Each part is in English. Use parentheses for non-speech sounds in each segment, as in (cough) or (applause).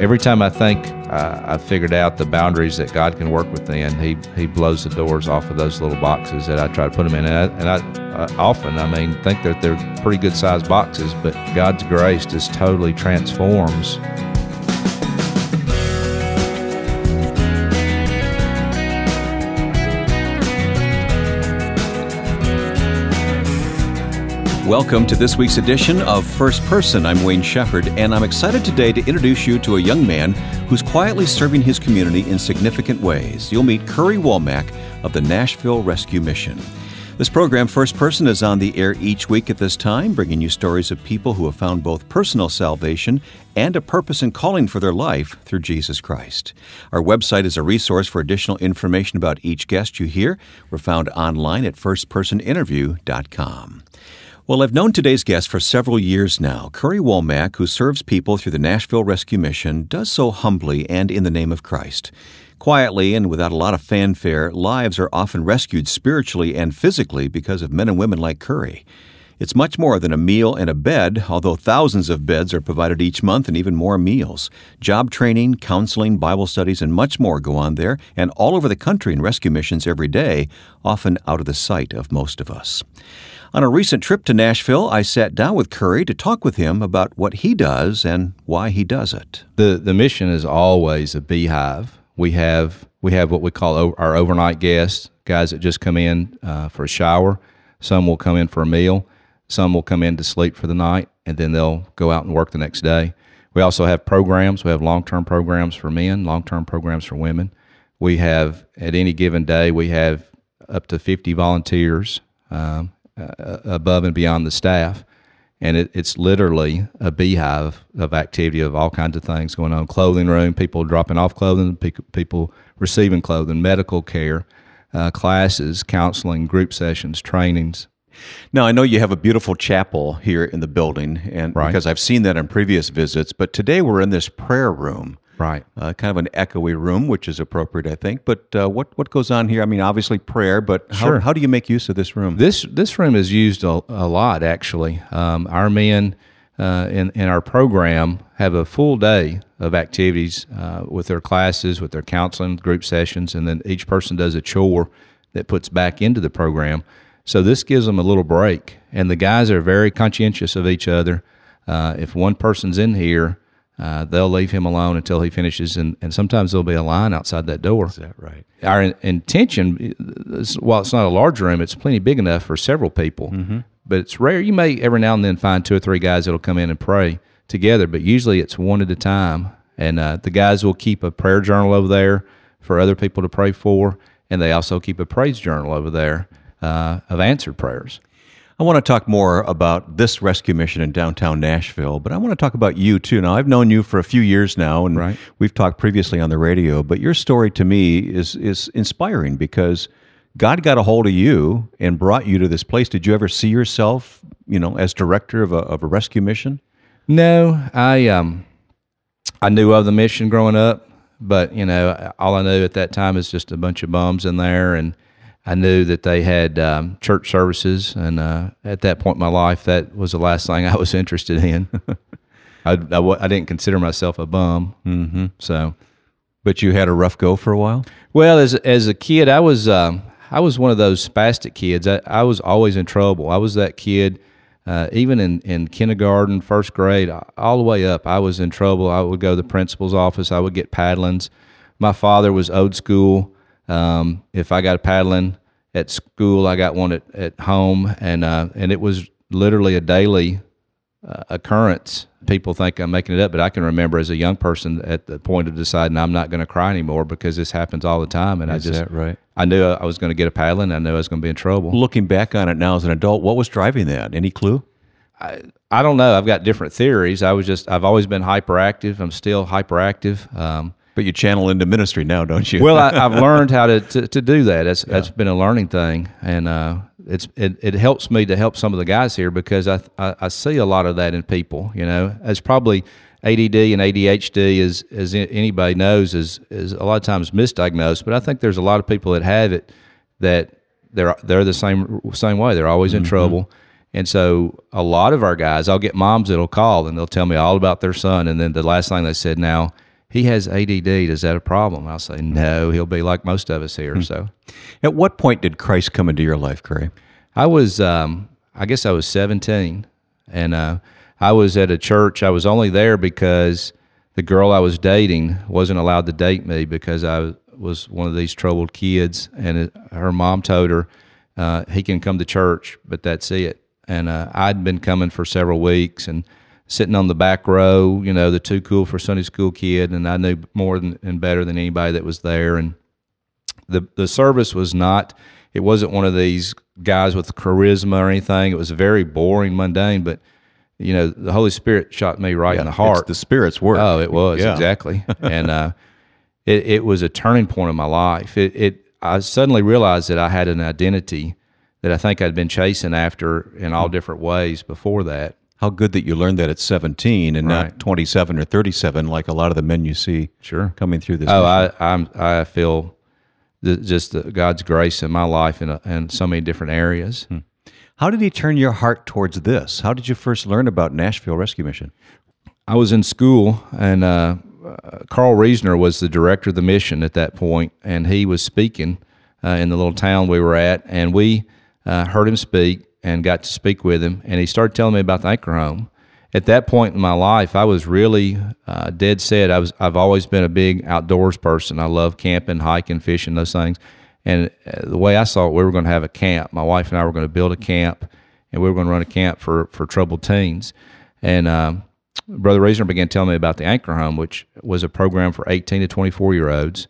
every time I think uh, I've figured out the boundaries that God can work within, He He blows the doors off of those little boxes that I try to put them in. And I, and I uh, often, I mean, think that they're pretty good sized boxes, but God's grace just totally transforms Welcome to this week's edition of First Person. I'm Wayne Shepherd, and I'm excited today to introduce you to a young man who's quietly serving his community in significant ways. You'll meet Curry Womack of the Nashville Rescue Mission. This program, First Person, is on the air each week at this time, bringing you stories of people who have found both personal salvation and a purpose and calling for their life through Jesus Christ. Our website is a resource for additional information about each guest you hear. We're found online at firstpersoninterview.com. Well, I've known today's guest for several years now. Curry Womack, who serves people through the Nashville Rescue Mission, does so humbly and in the name of Christ. Quietly and without a lot of fanfare, lives are often rescued spiritually and physically because of men and women like Curry. It's much more than a meal and a bed, although thousands of beds are provided each month and even more meals. Job training, counseling, Bible studies, and much more go on there and all over the country in rescue missions every day, often out of the sight of most of us. On a recent trip to Nashville, I sat down with Curry to talk with him about what he does and why he does it. The the mission is always a beehive. We have we have what we call our overnight guests, guys that just come in uh, for a shower. Some will come in for a meal. Some will come in to sleep for the night, and then they'll go out and work the next day. We also have programs. We have long term programs for men, long term programs for women. We have at any given day we have up to 50 volunteers um, uh, above and beyond the staff. And it, it's literally a beehive of activity of all kinds of things going on. Clothing room, people dropping off clothing, people receiving clothing, medical care, uh, classes, counseling, group sessions, trainings. Now I know you have a beautiful chapel here in the building, and right. because I've seen that in previous visits. But today we're in this prayer room, Right. Uh, kind of an echoey room, which is appropriate, I think. But uh, what what goes on here? I mean, obviously prayer, but how, sure. how do you make use of this room? This this room is used a, a lot, actually. Um, our men uh, in in our program have a full day of activities uh, with their classes, with their counseling, group sessions, and then each person does a chore that puts back into the program. So this gives them a little break, and the guys are very conscientious of each other. Uh, if one person's in here uh, they'll leave him alone until he finishes, and, and sometimes there'll be a line outside that door. Is that right? Our in, intention, while it's not a large room, it's plenty big enough for several people. Mm-hmm. But it's rare. You may every now and then find two or three guys that'll come in and pray together, but usually it's one at a time. And uh, the guys will keep a prayer journal over there for other people to pray for, and they also keep a praise journal over there uh, of answered prayers. I want to talk more about this rescue mission in downtown Nashville, but I want to talk about you too. Now, I've known you for a few years now, and right. we've talked previously on the radio, but your story to me is, is inspiring because God got a hold of you and brought you to this place. Did you ever see yourself, you know, as director of a, of a rescue mission? No, I, um, I knew of the mission growing up, but, you know, all I knew at that time is just a bunch of bums in there and, I knew that they had um, church services, and uh, at that point in my life, that was the last thing (laughs) I was interested in. (laughs) I, I, I, didn't consider myself a bum, mm-hmm. so. But you had a rough go for a while. Well, as as a kid, I was um, I was one of those spastic kids. I, I was always in trouble. I was that kid. Uh, even in, in kindergarten, first grade, all the way up, I was in trouble. I would go to the principal's office. I would get paddlings. My father was old school. Um, if I got a paddling at school, I got one at, at home, and uh, and it was literally a daily uh, occurrence. People think I'm making it up, but I can remember as a young person at the point of deciding I'm not going to cry anymore because this happens all the time, and Is I just right. I knew I was going to get a paddling. I knew I was going to be in trouble. Looking back on it now as an adult, what was driving that? Any clue? I, I don't know. I've got different theories. I was just I've always been hyperactive. I'm still hyperactive. Um, but you channel into ministry now, don't you? well, I, have (laughs) learned how to, to, to, do that. That's, yeah. that's been a learning thing. And uh, it's it, it helps me to help some of the guys here because I, I, I see a lot of that in people. You know, it's probably ADD and ADHD, as as anybody knows, is is a lot of times misdiagnosed. But I think there's a lot of people that have it that they're they're the same same way. They're always in mm-hmm. trouble. And so a lot of our guys, I'll get moms that'll call and they'll tell me all about their son. And then the last thing they said, now he has ADD. Is that a problem? I'll say, no, he'll be like most of us here. So At what point did Christ come into your life, Curry? I was, um, I guess I was 17, and uh, I was at a church. I was only there because the girl I was dating wasn't allowed to date me because I was one of these troubled kids, and it, her mom told her uh, he can come to church, but that's it. And uh, I'd been coming for several weeks and sitting on the back row, you know, the too cool for Sunday school kid, and I knew more than, and better than anybody that was there, and the the service was not it wasn't one of these guys with charisma or anything. It was very boring, mundane, but you know, the Holy Spirit shot me right in the heart. It's the Spirit's work. Oh, it was Yeah. exactly, (laughs) and uh, it it was a turning point in my life. It it I suddenly realized that I had an identity that I think I'd been chasing after in all different ways before that. How good that you learned that at 17 and Right. not 27 or 37 like a lot of the men you see Sure. coming through this. Oh, mission. I I'm I feel just the, God's grace in my life in a, in so many different areas. How did he turn your heart towards this? How did you first learn about Nashville Rescue Mission? I was in school, and uh, uh, Carl Resener was the director of the mission at that point, and he was speaking uh, in the little town we were at, and we uh, heard him speak and got to speak with him, and he started telling me about the Anchor Home. At that point in my life, I was really uh, dead set. I was I've always been a big outdoors person. I love camping, hiking, fishing, those things. And uh, the way I saw it, we were going to have a camp. My wife and I were going to build a camp, and we were going to run a camp for for troubled teens. And um, Brother Resener began telling me about the Anchor Home, which was a program for 18 to 24 year olds.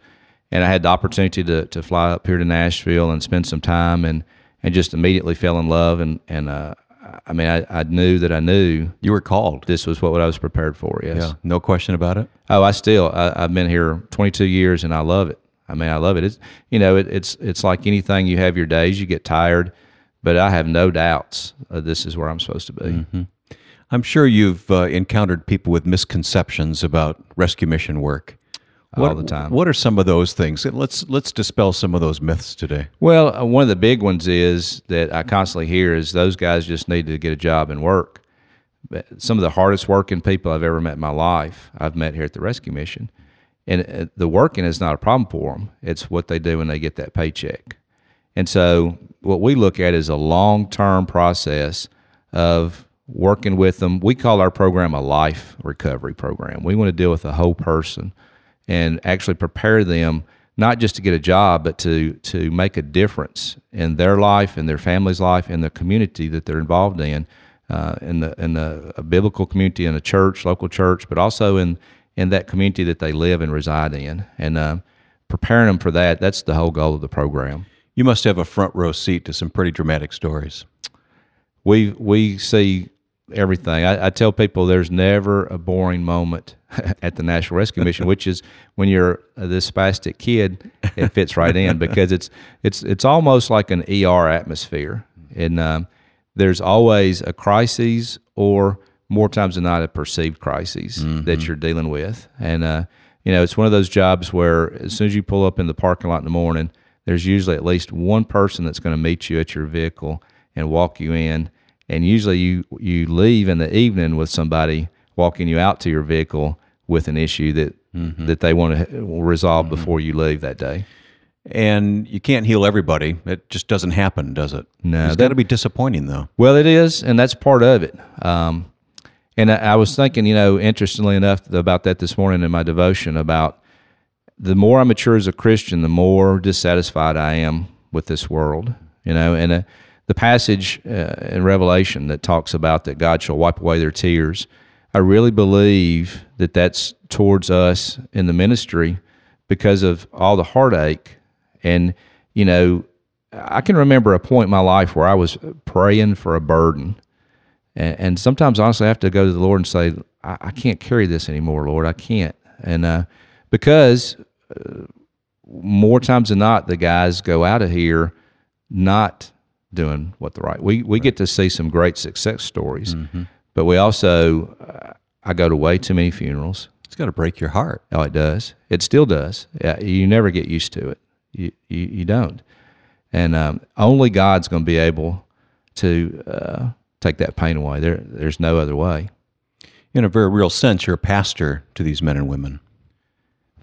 And I had the opportunity to, to fly up here to Nashville and spend some time and, and just immediately fell in love. And, and uh, I mean, I, I knew that I knew You were called. this was what I was prepared for. Yes. Yeah, no question about it. Oh, I still I, I've been here 22 years and I love it. I mean, I love it. It's you know, it, it's it's like anything. You have your days, you get tired, but I have no doubts uh, this is where I'm supposed to be. I'm sure you've uh, encountered people with misconceptions about rescue mission work. All What- the time. What are some of those things? Let's let's dispel some of those myths today. Well, uh, one of the big ones is that I constantly hear is those guys just need to get a job and work. But some of the hardest working people I've ever met in my life, I've met here at the rescue mission, and uh, the working is not a problem for them. It's what they do when they get that paycheck. And so, what we look at is a long term process of working with them. We call our program a life recovery program. We want to deal with the whole person and actually prepare them not just to get a job, but to to make a difference in their life, in their family's life, in the community that they're involved in, uh, in the in the a biblical community, in a church, local church, but also in in that community that they live and reside in, and uh, preparing them for that. That's the whole goal of the program. You must have a front row seat to some pretty dramatic stories. we we see everything. I, I tell people there's never a boring moment (laughs) at the Nashville Rescue Mission, which is when you're this spastic kid, it fits right in because it's it's it's almost like an ER atmosphere, and um, there's always a crisis or more times than not a perceived crisis that you're dealing with, and uh, you know it's one of those jobs where as soon as you pull up in the parking lot in the morning, there's usually at least one person that's going to meet you at your vehicle and walk you in and usually you you leave in the evening with somebody walking you out to your vehicle with an issue that that they want to resolve before you leave that day. And you can't heal everybody. It just doesn't happen, does it? No, It's that- got to be disappointing, though. Well, it is, and that's part of it. Um, and I, I was thinking, you know, interestingly enough, about that this morning in my devotion about the more I mature as a Christian, the more dissatisfied I am with this world. You know, and uh, the passage uh, in Revelation that talks about that God shall wipe away their tears. I really believe that that's towards us in the ministry because of all the heartache. And, you know, I can remember a point in my life where I was praying for a burden. And, and sometimes, honestly, I have to go to the Lord and say, I, I can't carry this anymore, Lord. I can't. And uh, because uh, more times than not, the guys go out of here not doing what the right. We we get to see some great success stories, but we also uh, I go to way too many funerals. It's got to break your heart. Oh, it does. It still does. Yeah, you never get used to it. You you, you don't. And um, only God's going to be able to uh, take that pain away. There there's no other way. In a very real sense, you're a pastor to these men and women.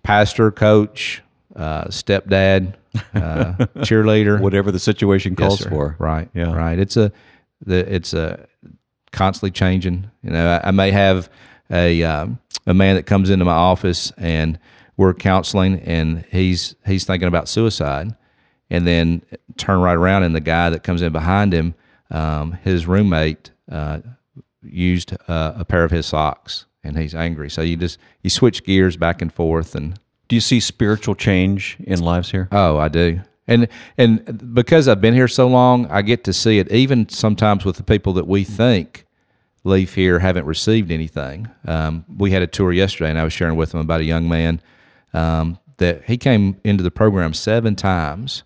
pastor, coach, uh, stepdad, uh, (laughs) cheerleader, Whatever the situation calls sir. for. Right. Yeah. Right. It's a the it's a constantly changing. You know, I, I may have a um, a man that comes into my office and we're counseling and he's he's thinking about suicide, and then turn right around and the guy that comes in behind him, um, his roommate uh, used uh, a pair of his socks and he's angry. So you just you switch gears back and forth and Do you see spiritual change in lives here? Oh, I do. And and because I've been here so long, I get to see it even sometimes with the people that we think leave here haven't received anything. Um, we had a tour yesterday, and I was sharing with them about a young man um, that he came into the program seven times,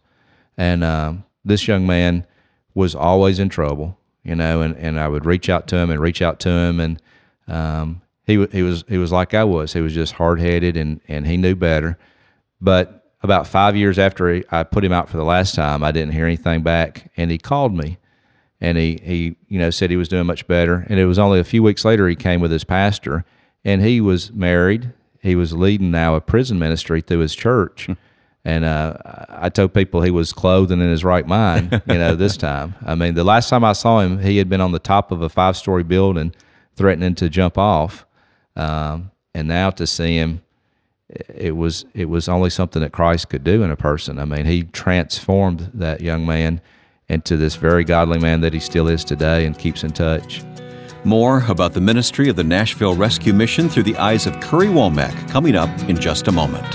and um, this young man was always in trouble, you know. And, and I would reach out to him and reach out to him, and um, he he was he was like I was. He was just hard headed, and and he knew better. But about five years after he, I put him out for the last time, I didn't hear anything back, and he called me, and he he you know said he was doing much better, and it was only a few weeks later he came with his pastor, and he was married. He was leading now a prison ministry through his church. And uh, I told people he was clothed and in his right mind, you know, this (laughs) time. I mean, the last time I saw him, he had been on the top of a five story building threatening to jump off. Um, and now to see him, it was it was only something that Christ could do in a person. I mean, he transformed that young man into this very godly man that he still is today and keeps in touch. More about the ministry of the Nashville Rescue Mission through the eyes of Curry Womack coming up in just a moment.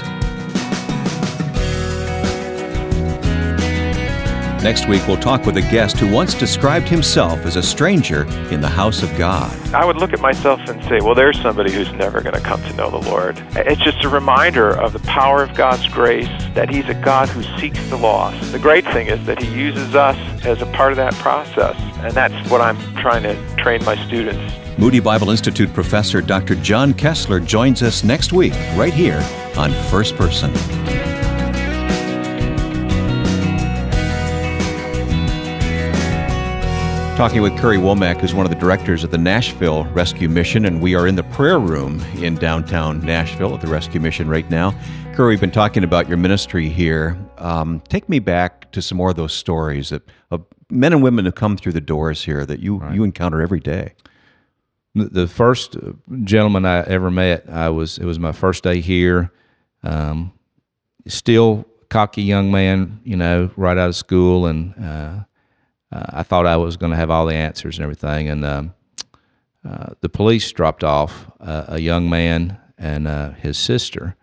Next week, we'll talk with a guest who once described himself as a stranger in the house of God. I would look at myself and say, well, there's somebody who's never going to come to know the Lord. It's just a reminder of the power of God's grace, that He's a God who seeks the lost. The great thing is that He uses us as a part of that process, and that's what I'm trying to train my students. Moody Bible Institute professor Dr. John Koessler joins us next week, right here on First Person. Talking with Curry Womack, who's one of the directors of the Nashville Rescue Mission, and we are in the prayer room in downtown Nashville at the Rescue Mission right now. Curry, we've been talking about your ministry here. Um, take me back to some more of those stories that, of men and women who come through the doors here that you, you encounter every day. The- The first gentleman I ever met, I was it was my first day here. Um, still cocky young man, you know, right out of school, and uh, uh, I thought I was going to have all the answers and everything. And um, uh, the police dropped off uh, a young man and uh, his sister,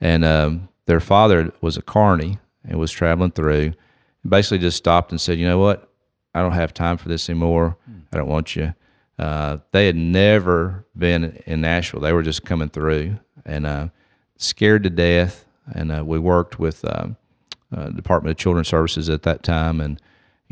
and um, their father was a carney and was traveling through. And Basically, just stopped and said, "You know what? I don't have time for this anymore. I don't want you." Uh, they had never been in Nashville. They were just coming through and uh, scared to death. And we worked with um, Department of Children's Services at that time, and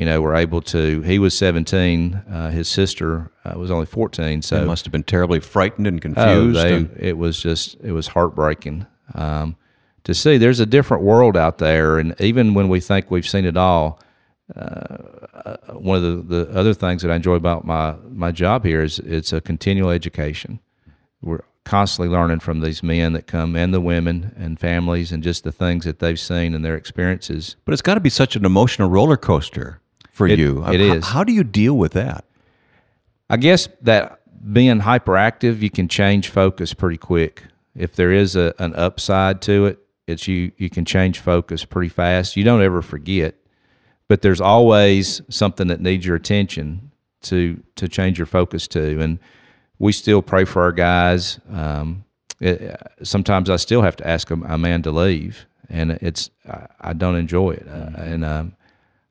you know, we were able to. He was 17. Uh, his sister uh, was only 14. So They must have been terribly frightened and Oh, confused. they, and- it was just it was heartbreaking um, to see. There's a different world out there, and even when we think we've seen it all, uh, one of the, the other things that I enjoy about my my job here is it's a continual education. We're constantly learning from these men that come and the women and families and just the things that they've seen and their experiences. but it's got to be such an emotional roller coaster for It- you. it How- is. How do you deal with that? I guess that being hyperactive, you can change focus pretty quick. If there is a, an upside to it, it's you you can change focus pretty fast. You don't ever forget, but there's always something that needs your attention to to change your focus to. And we still pray for our guys. Um, it, sometimes I still have to ask a, a man to leave, and it's I, I don't enjoy it, uh, and um,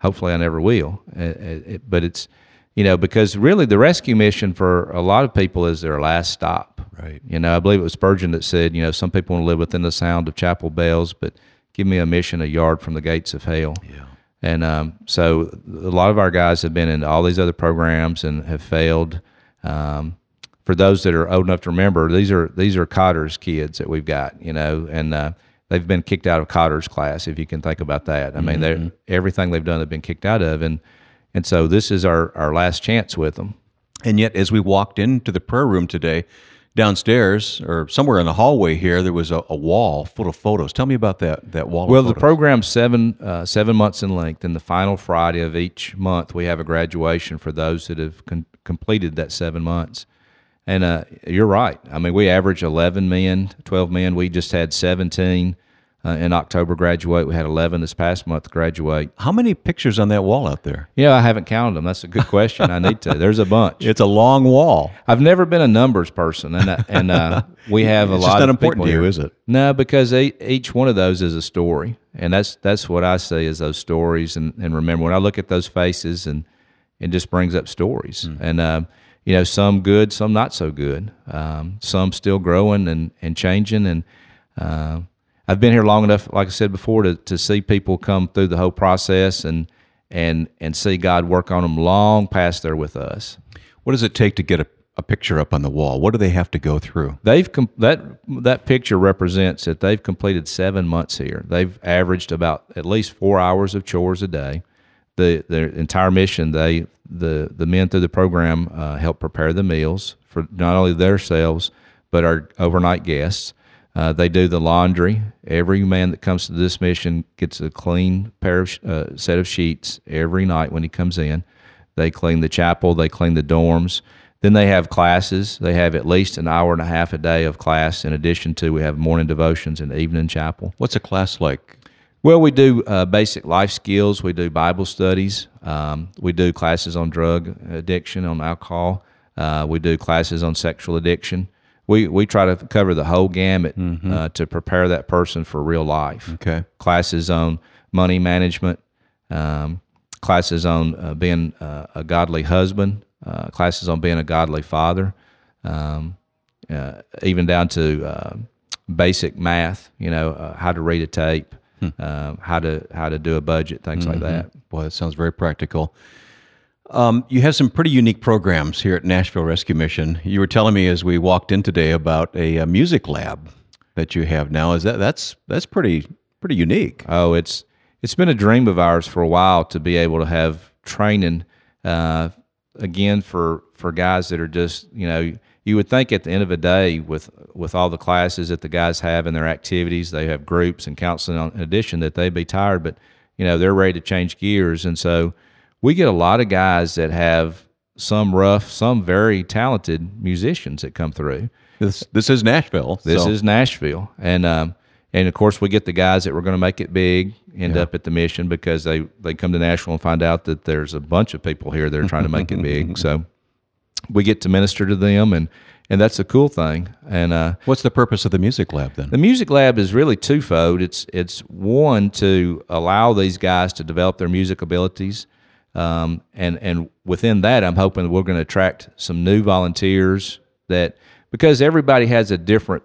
hopefully I never will. It, it, it- but it's you know because really the rescue mission for a lot of people is their last stop. Right. You know, I believe it was Spurgeon that said, you know, some people want to live within the sound of chapel bells, but give me a mission a yard from the gates of hell. Yeah. And um, so a lot of our guys have been in all these other programs and have failed. Um, for those that are old enough to remember, these are these are Kotter's kids that we've got, you know, and uh, they've been kicked out of Kotter's class, if you can think about that. I mean, they're everything they've done, they've been kicked out of, and and so this is our our last chance with them. And yet, as we walked into the prayer room today, downstairs or somewhere in the hallway here, there was a, a wall full of photos. Tell me about that that wall. Well, the program's seven uh, seven months in length, and the final Friday of each month, we have a graduation for those that have con- completed that seven months. And uh, you're right. I mean, we average 11 men, 12 men. We just had 17 uh, in October graduate. We had 11 this past month graduate. How many pictures on that wall out there? Yeah, I haven't counted them. That's a good question. I need to. There's a bunch. It's a long wall. I've never been a numbers person, and uh, and uh, we (laughs) have a It's lot just not of important to you, here. is it? No, because e- each one of those is a story, and that's that's what I see as those stories. And, and remember, when I look at those faces, and it just brings up stories, Hmm. and um, you know, some good, some not so good, um, some still growing and and changing. And uh, I've been here long enough, like I said before, to to see people come through the whole process and and and see God work on them long past they're with us. What does it take to get a, a picture up on the wall? What do they have to go through? They've com- that that picture represents that they've completed seven months here. They've averaged about at least four hours of chores a day. The their entire mission, they the the men through the program uh, help prepare the meals for not only themselves but our overnight guests. Uh, they do the laundry. Every man that comes to this mission gets a clean pair of uh, set of sheets every night when he comes in. They clean the chapel. They clean the dorms. Then they have classes. They have at least an hour and a half a day of class. In addition to, we have morning devotions and evening chapel. What's a class like? Well, we do uh, basic life skills. We do Bible studies. Um, we do classes on drug addiction, on alcohol. Uh, we do classes on sexual addiction. We we try to cover the whole gamut uh, to prepare that person for real life. Okay. Classes on money management. Um, classes on uh, being uh, a godly husband. Uh, classes on being a godly father. Um, uh, even down to uh, basic math. You know, uh, how to read a tape, um, how to how to do a budget, things like that. Boy, that sounds very practical. Um, you have some pretty unique programs here at Nashville Rescue Mission. You were telling me as we walked in today about a, uh music lab that you have now. Is that that's that's pretty pretty unique? Oh, it's it's been a dream of ours for a while to be able to have training uh, again for for guys that are just you know you would think at the end of the day with with all the classes that the guys have and their activities they have groups and counseling on, in addition that they'd be tired but you know they're ready to change gears and so we get a lot of guys that have some rough some very talented musicians that come through This this is Nashville. this so- is Nashville, and um, and of course we get the guys that were going to make it big end up at the mission because they they come to Nashville and find out that there's a bunch of people here that are trying to make it big. (laughs) So we get to minister to them, and and that's a cool thing. And uh, What's the purpose of the music lab then? the music lab is really twofold. It's it's one to allow these guys to develop their music abilities, um, and and within that, I'm hoping that we're going to attract some new volunteers that because everybody has a different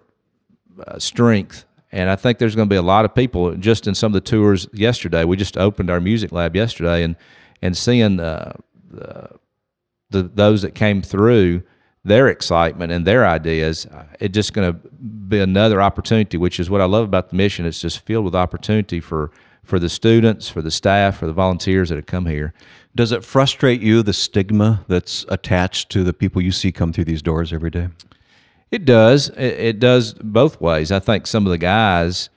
uh, strength. And I think there's going to be a lot of people just in some of the tours yesterday. We just opened our music lab yesterday, and and seeing uh, the those that came through their excitement and their ideas it's just going to be another opportunity which is what i love about the mission it's just filled with opportunity for for the students for the staff for the volunteers that have come here Does it frustrate you the stigma that's attached to the people you see come through these doors every day? It does. It, it does both ways. I think some of the guys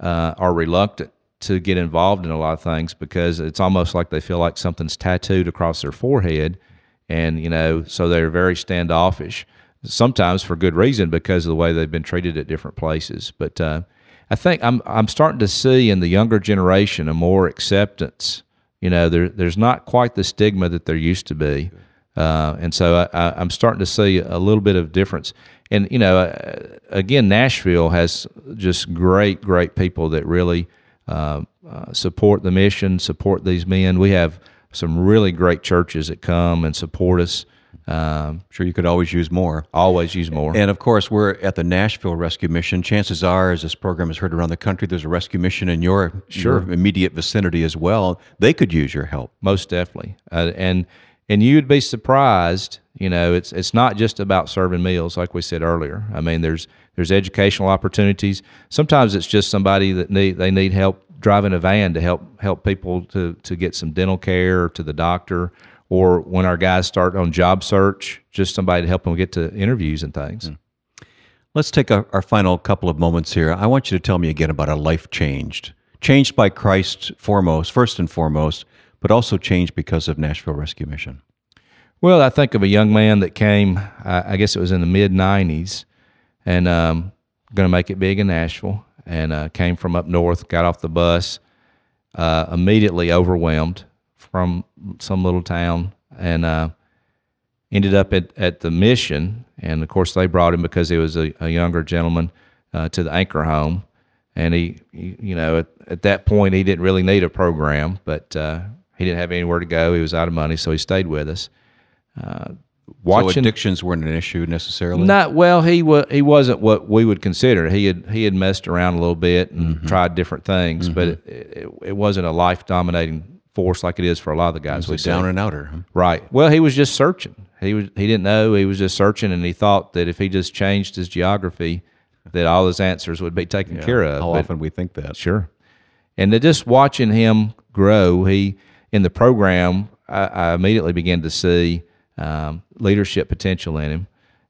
uh, are reluctant to get involved in a lot of things because it's almost like they feel like something's tattooed across their forehead, and you know, so they're very standoffish. Sometimes for good reason because of the way they've been treated at different places. But uh, I think I'm I'm starting to see in the younger generation a more acceptance. You know, there there's not quite the stigma that there used to be. Uh, and so I, I'm starting to see a little bit of difference. And you know, uh, again, Nashville has just great, great people that really uh, uh, support the mission, support these men. We have some really great churches that come and support us. Um, Sure, you could always use more. always use more. And of course, we're at the Nashville Rescue Mission. Chances are, as this program is heard around the country, there's a rescue mission in your, your immediate vicinity as well. They could use your help. most definitely. Uh, and and you'd be surprised. You know, it's it's not just about serving meals, like we said earlier. I mean, there's there's educational opportunities. Sometimes it's just somebody that need they need help driving a van to help help people to to get some dental care or to the doctor. Or when our guys start on job search, just somebody to help them get to interviews and things. Let's take our, our final couple of moments here. I want you to tell me again about a life changed. Changed by Christ foremost, first and foremost, but also changed because of Nashville Rescue Mission. Well, I think of a young man that came, I, I guess it was in the mid 90s, and um, going to make it big in Nashville, and uh, came from up north, got off the bus, uh, immediately overwhelmed from some little town, and uh, ended up at, at the mission. And of course, they brought him because he was a, a younger gentleman uh, to the Anchor Home. And he, he you know, at, at, that point, he didn't really need a program, but uh, he didn't have anywhere to go. He was out of money, so he stayed with us. Watching so addictions weren't an issue necessarily. Not well. He was he wasn't what we would consider. He had he had messed around a little bit and mm-hmm. tried different things, mm-hmm. but it, it, it, wasn't a life dominating force like it is for a lot of the guys. we down and outer, huh? right? Well, he was just searching. He was he didn't know. He was just searching, and he thought that if he just changed his geography, that all his answers would be taken yeah. care of. How but, often we think that? Sure. And to just watching him grow, he in the program, I, I immediately began to see um, leadership potential in him,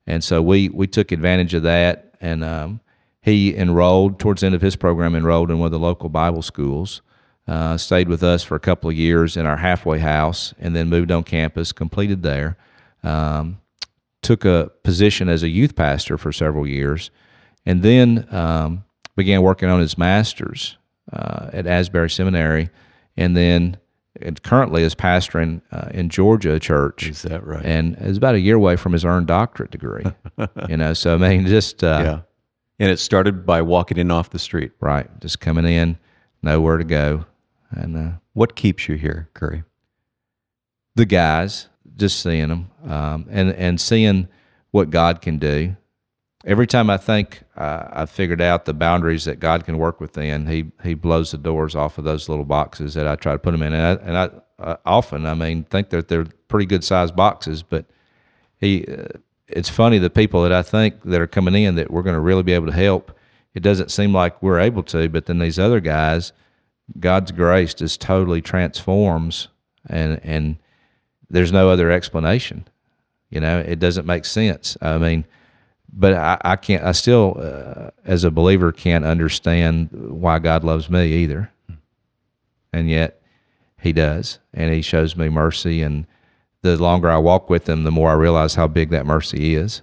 and so we we took advantage of that. And um, he enrolled towards the end of his program, enrolled in one of the local Bible schools. Uh, stayed with us for a couple of years in our halfway house, and then moved on campus, completed there. Um, took a position as a youth pastor for several years, and then um, began working on his master's uh, at Asbury Seminary, and then currently is pastoring uh, in Georgia church. Is that right? And is about a year away from his earned doctorate degree. (laughs) you know, so I mean, just uh, yeah. And it started by walking in off the street, right? Just coming in, nowhere to go, and uh, what keeps you here, Curry? The guys, just seeing them, um, and and seeing what God can do every time I think uh, I've figured out the boundaries that God can work within, He He blows the doors off of those little boxes that I try to put them in. And I, and I uh, often, I mean, think that they're pretty good sized boxes, but He. Uh, it's funny the people that I think that are coming in that we're going to really be able to help. It doesn't seem like we're able to, but then these other guys, God's grace just totally transforms, and and there's no other explanation. You know, it doesn't make sense. I mean, but I, I can't. I still, uh, as a believer, can't understand why God loves me either, and yet He does, and He shows me mercy. And the longer I walk with Him, the more I realize how big that mercy is.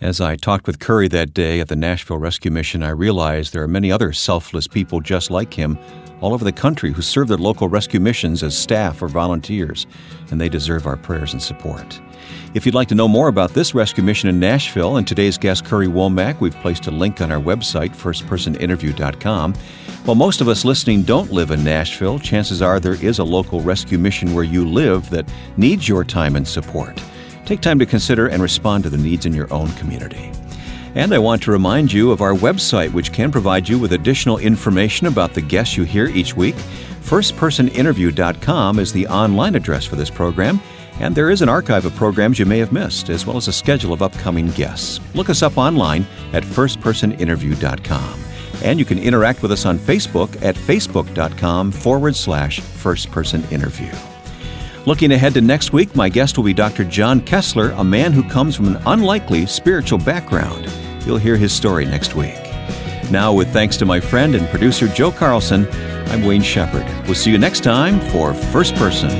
As I talked with Curry that day at the Nashville Rescue Mission, I realized there are many other selfless people just like him all over the country who serve their local rescue missions as staff or volunteers, and they deserve our prayers and support. If you'd like to know more about this rescue mission in Nashville and today's guest, Curry Womack, we've placed a link on our website, firstpersoninterview.com. While most of us listening don't live in Nashville, chances are there is a local rescue mission where you live that needs your time and support. Take time to consider and respond to the needs in your own community. And I want to remind you of our website, which can provide you with additional information about the guests you hear each week. FirstPersonInterview.com is the online address for this program. And there is an archive of programs you may have missed, as well as a schedule of upcoming guests. Look us up online at firstpersoninterview.com. And you can interact with us on Facebook at facebook.com forward slash firstpersoninterview. Looking ahead to next week, my guest will be Dr. John Koessler, a man who comes from an unlikely spiritual background. You'll hear his story next week. Now, with thanks to my friend and producer Joe Carlson, I'm Wayne Shepherd. We'll see you next time for First Person.